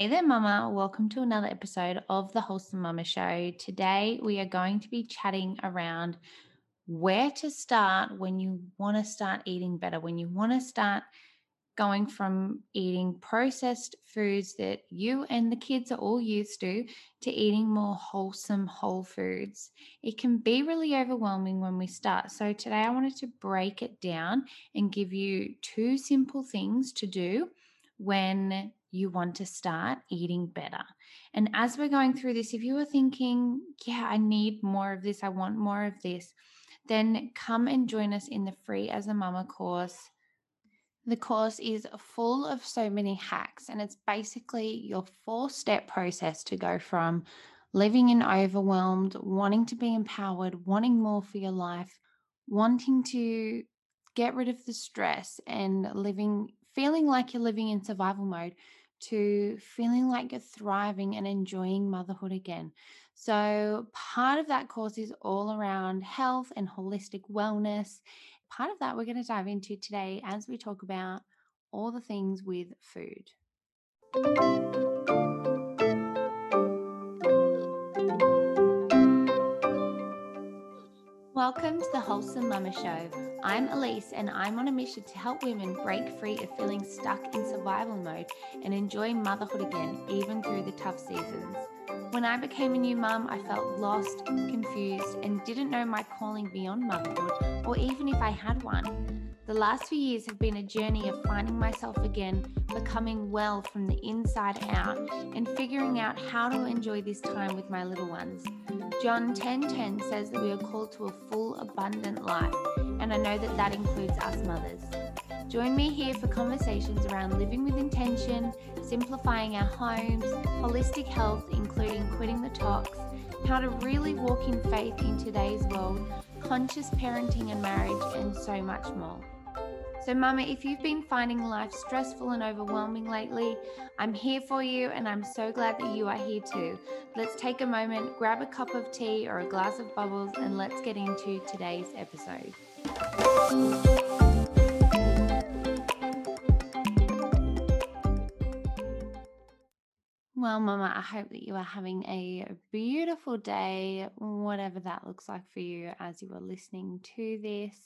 Hey there, Mama. Welcome to another episode of the Wholesome Mama Show. Today, we are going to be chatting around where to start when you want to start eating better, when you want to start going from eating processed foods that you and the kids are all used to to eating more wholesome whole foods. It can be really overwhelming when we start. So, today I wanted to break it down and give you two simple things to do when you want to start eating better. And as we're going through this, if you are thinking, yeah, I need more of this, I want more of this, then come and join us in the free as a mama course. The course is full of so many hacks, and it's basically your four step process to go from living in overwhelmed, wanting to be empowered, wanting more for your life, wanting to get rid of the stress and living feeling like you're living in survival mode to feeling like you're thriving and enjoying motherhood again. So, part of that course is all around health and holistic wellness. Part of that we're going to dive into today as we talk about all the things with food. Welcome to the Wholesome Mama Show. I'm Elise and I'm on a mission to help women break free of feeling stuck in survival mode and enjoy motherhood again, even through the tough seasons. When I became a new mum, I felt lost, confused, and didn't know my calling beyond motherhood, or even if I had one. The last few years have been a journey of finding myself again, becoming well from the inside out, and figuring out how to enjoy this time with my little ones. John 10:10 says that we are called to a full abundant life, and I know that that includes us mothers. Join me here for conversations around living with intention, simplifying our homes, holistic health including quitting the tox, how to really walk in faith in today's world, conscious parenting and marriage, and so much more. So, Mama, if you've been finding life stressful and overwhelming lately, I'm here for you and I'm so glad that you are here too. Let's take a moment, grab a cup of tea or a glass of bubbles, and let's get into today's episode. Well, Mama, I hope that you are having a beautiful day, whatever that looks like for you as you are listening to this.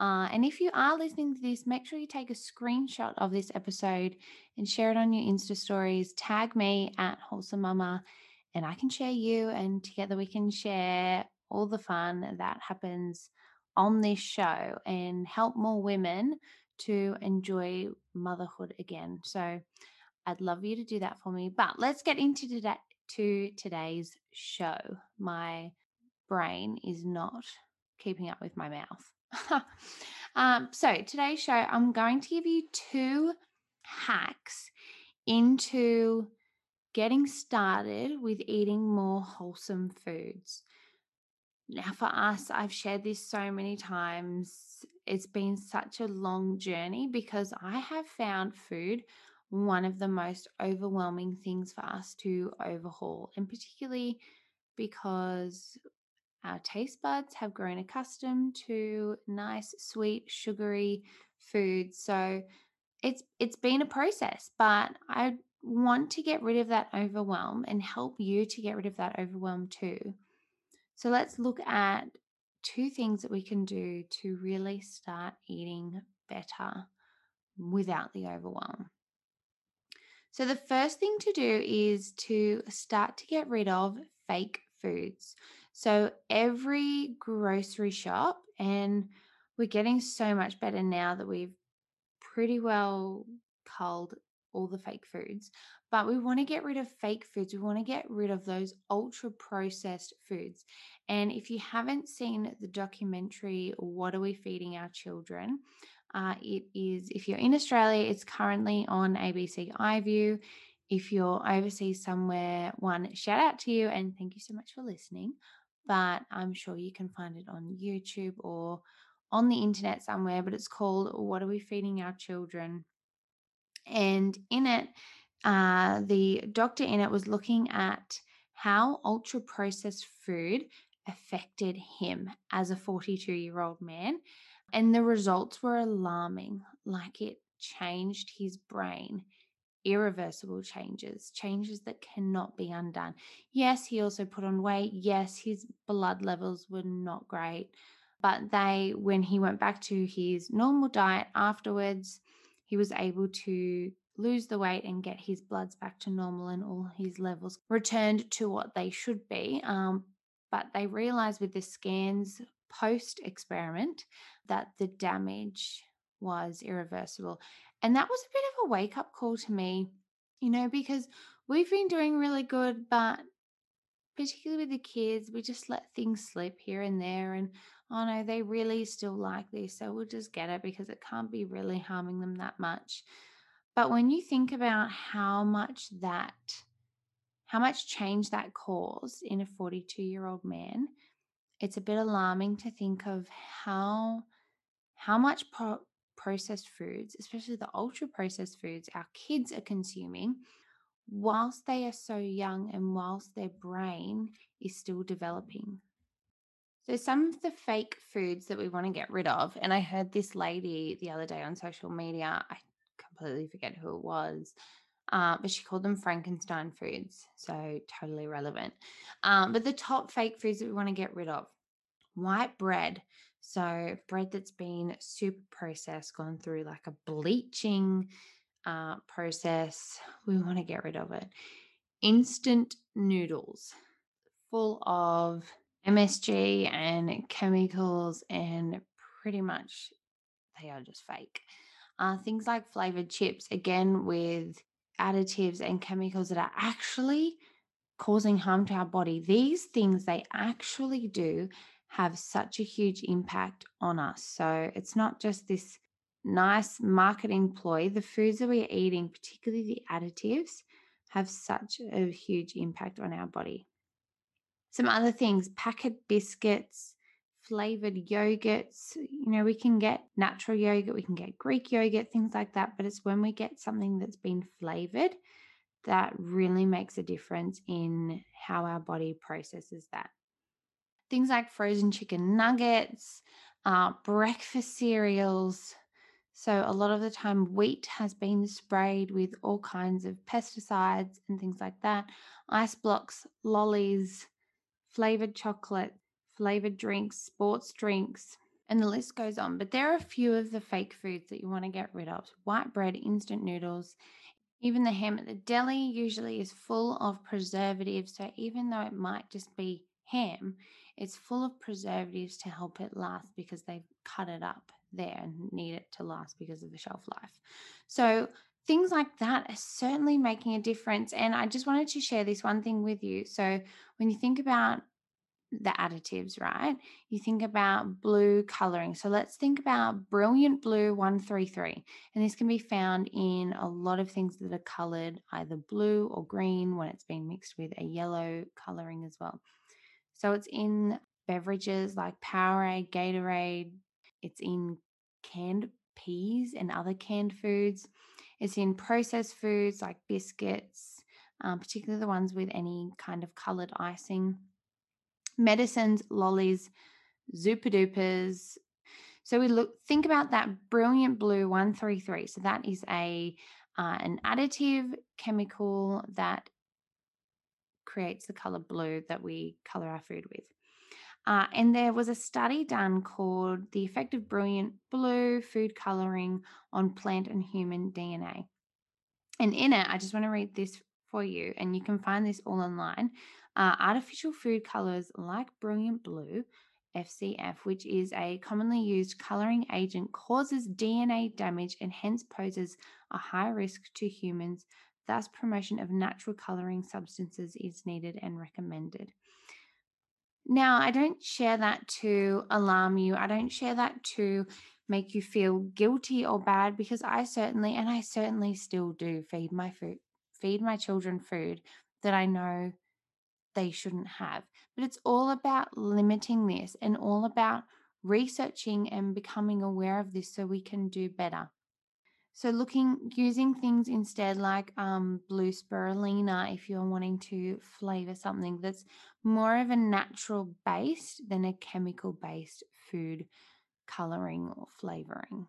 Uh, and if you are listening to this, make sure you take a screenshot of this episode and share it on your Insta stories. Tag me at Wholesome Mama, and I can share you, and together we can share all the fun that happens on this show and help more women to enjoy motherhood again. So I'd love you to do that for me. But let's get into today, to today's show. My brain is not keeping up with my mouth. um, so, today's show, I'm going to give you two hacks into getting started with eating more wholesome foods. Now, for us, I've shared this so many times. It's been such a long journey because I have found food one of the most overwhelming things for us to overhaul, and particularly because our taste buds have grown accustomed to nice, sweet, sugary foods. So it's it's been a process, but I want to get rid of that overwhelm and help you to get rid of that overwhelm too. So let's look at two things that we can do to really start eating better without the overwhelm. So, the first thing to do is to start to get rid of fake foods. So every grocery shop, and we're getting so much better now that we've pretty well culled all the fake foods, but we want to get rid of fake foods. We want to get rid of those ultra processed foods. And if you haven't seen the documentary, What Are We Feeding Our Children? Uh, it is, if you're in Australia, it's currently on ABC iView. If you're overseas somewhere, one, shout out to you and thank you so much for listening but I'm sure you can find it on YouTube or on the internet somewhere. But it's called What Are We Feeding Our Children? And in it, uh, the doctor in it was looking at how ultra processed food affected him as a 42 year old man. And the results were alarming, like it changed his brain irreversible changes, changes that cannot be undone. Yes, he also put on weight. Yes, his blood levels were not great. But they, when he went back to his normal diet afterwards, he was able to lose the weight and get his bloods back to normal and all his levels returned to what they should be. Um, but they realized with the scans post experiment that the damage was irreversible. And that was a bit of a wake up call to me, you know, because we've been doing really good, but particularly with the kids, we just let things slip here and there. And oh no, they really still like this. So we'll just get it because it can't be really harming them that much. But when you think about how much that, how much change that caused in a 42 year old man, it's a bit alarming to think of how how much pro- processed foods, especially the ultra processed foods our kids are consuming whilst they are so young and whilst their brain is still developing. So, some of the fake foods that we want to get rid of, and I heard this lady the other day on social media, I completely forget who it was, uh, but she called them Frankenstein foods. So, totally relevant. Um, but the top fake foods that we want to get rid of white bread. So, bread that's been super processed, gone through like a bleaching uh, process, we want to get rid of it. Instant noodles, full of MSG and chemicals, and pretty much they are just fake. Uh, things like flavored chips, again, with additives and chemicals that are actually causing harm to our body. These things they actually do have such a huge impact on us. So it's not just this nice marketing ploy. The foods that we're eating, particularly the additives, have such a huge impact on our body. Some other things packet biscuits, flavored yogurts. You know, we can get natural yogurt, we can get Greek yogurt, things like that. But it's when we get something that's been flavored that really makes a difference in how our body processes that things like frozen chicken nuggets, uh, breakfast cereals. So, a lot of the time, wheat has been sprayed with all kinds of pesticides and things like that. Ice blocks, lollies, flavored chocolate, flavored drinks, sports drinks, and the list goes on. But there are a few of the fake foods that you want to get rid of white bread, instant noodles, even the ham at the deli usually is full of preservatives. So, even though it might just be ham, it's full of preservatives to help it last because they've cut it up there and need it to last because of the shelf life. So, things like that are certainly making a difference. And I just wanted to share this one thing with you. So, when you think about the additives, right? You think about blue coloring. So let's think about Brilliant Blue 133. And this can be found in a lot of things that are colored either blue or green when it's been mixed with a yellow coloring as well. So it's in beverages like Powerade, Gatorade, it's in canned peas and other canned foods. It's in processed foods like biscuits, um, particularly the ones with any kind of colored icing, medicines, lollies, Zooper Doopers. So we look think about that brilliant blue 133. So that is a uh, an additive chemical that creates the color blue that we color our food with. Uh, and there was a study done called The Effect of Brilliant Blue Food Coloring on Plant and Human DNA. And in it, I just want to read this for you, and you can find this all online. Uh, artificial food colors like Brilliant Blue, FCF, which is a commonly used coloring agent, causes DNA damage and hence poses a high risk to humans Thus, promotion of natural coloring substances is needed and recommended. Now, I don't share that to alarm you. I don't share that to make you feel guilty or bad because I certainly, and I certainly still do feed my food, feed my children food that I know they shouldn't have. But it's all about limiting this and all about researching and becoming aware of this so we can do better. So looking using things instead like um, blue spirulina if you're wanting to flavor something that's more of a natural based than a chemical based food coloring or flavoring.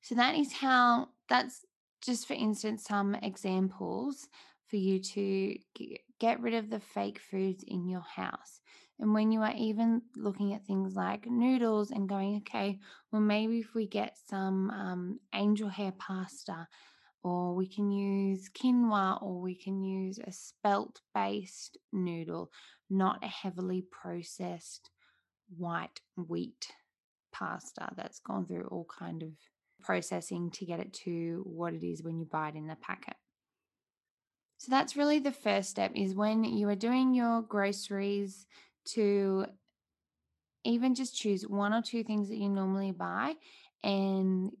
So that is how that's just for instance, some examples for you to get rid of the fake foods in your house. And when you are even looking at things like noodles and going, okay, well, maybe if we get some um, angel hair pasta, or we can use quinoa, or we can use a spelt based noodle, not a heavily processed white wheat pasta that's gone through all kind of processing to get it to what it is when you buy it in the packet. So that's really the first step is when you are doing your groceries to even just choose one or two things that you normally buy and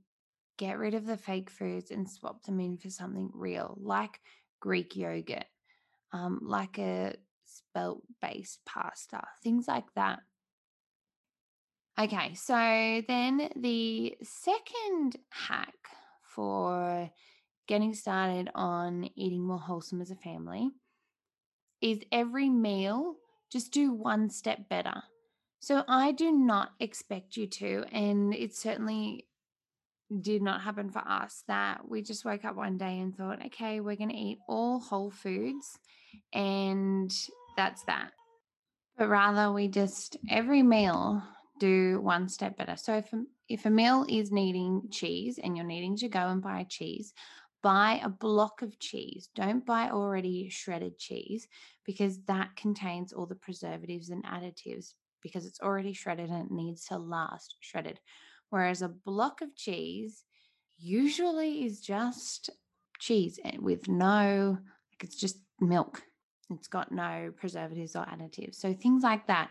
get rid of the fake foods and swap them in for something real, like Greek yogurt, um, like a spelt based pasta, things like that. Okay, so then the second hack for getting started on eating more wholesome as a family is every meal just do one step better. So I do not expect you to, and it certainly did not happen for us that we just woke up one day and thought, okay, we're going to eat all whole foods and that's that. But rather, we just every meal do one step better. So if if a meal is needing cheese and you're needing to go and buy cheese, buy a block of cheese. Don't buy already shredded cheese because that contains all the preservatives and additives because it's already shredded and it needs to last shredded. Whereas a block of cheese usually is just cheese eh, with no, like it's just milk. It's got no preservatives or additives. So things like that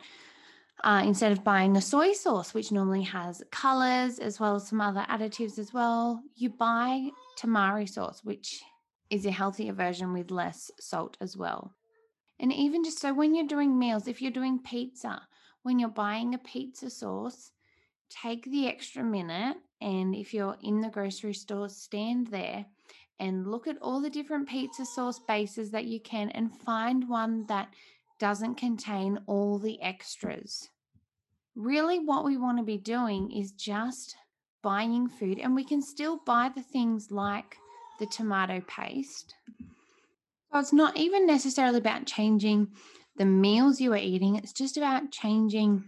uh, instead of buying the soy sauce, which normally has colors as well as some other additives as well, you buy tamari sauce, which is a healthier version with less salt as well. And even just so when you're doing meals, if you're doing pizza, when you're buying a pizza sauce, take the extra minute. And if you're in the grocery store, stand there and look at all the different pizza sauce bases that you can and find one that doesn't contain all the extras. Really, what we want to be doing is just buying food, and we can still buy the things like the tomato paste. So it's not even necessarily about changing the meals you are eating, it's just about changing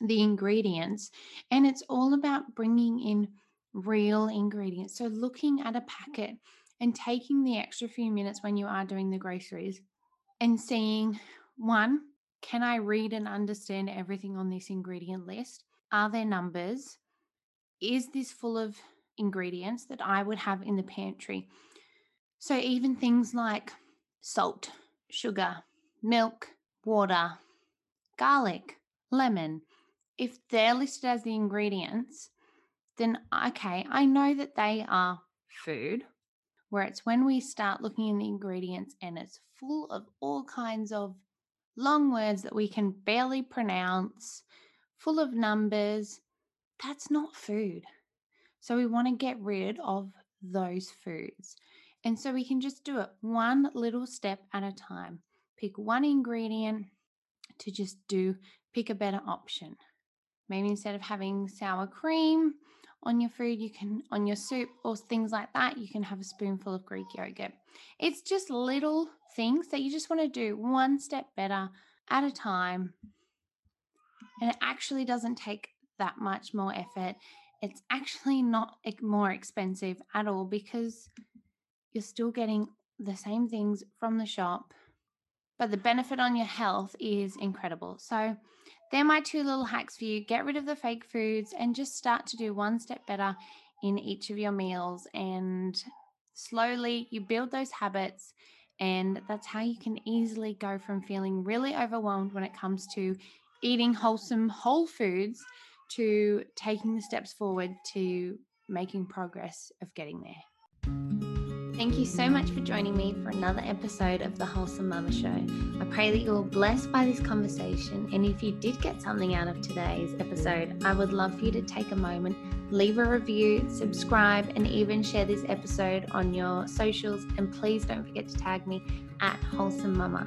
the ingredients. And it's all about bringing in real ingredients. So looking at a packet and taking the extra few minutes when you are doing the groceries and seeing one, can I read and understand everything on this ingredient list? Are there numbers? Is this full of ingredients that I would have in the pantry? So, even things like salt, sugar, milk, water, garlic, lemon, if they're listed as the ingredients, then okay, I know that they are food. Where it's when we start looking in the ingredients and it's full of all kinds of long words that we can barely pronounce, full of numbers. That's not food. So we want to get rid of those foods. And so we can just do it one little step at a time. Pick one ingredient to just do, pick a better option. Maybe instead of having sour cream on your food, you can, on your soup or things like that, you can have a spoonful of Greek yogurt. It's just little things that you just want to do one step better at a time. And it actually doesn't take that much more effort. It's actually not more expensive at all because you're still getting the same things from the shop, but the benefit on your health is incredible. So, they're my two little hacks for you. Get rid of the fake foods and just start to do one step better in each of your meals. And slowly you build those habits and that's how you can easily go from feeling really overwhelmed when it comes to eating wholesome whole foods to taking the steps forward to making progress of getting there. Thank you so much for joining me for another episode of the Wholesome Mama Show. I pray that you're blessed by this conversation. And if you did get something out of today's episode, I would love for you to take a moment leave a review, subscribe, and even share this episode on your socials. And please don't forget to tag me at Wholesome Mama.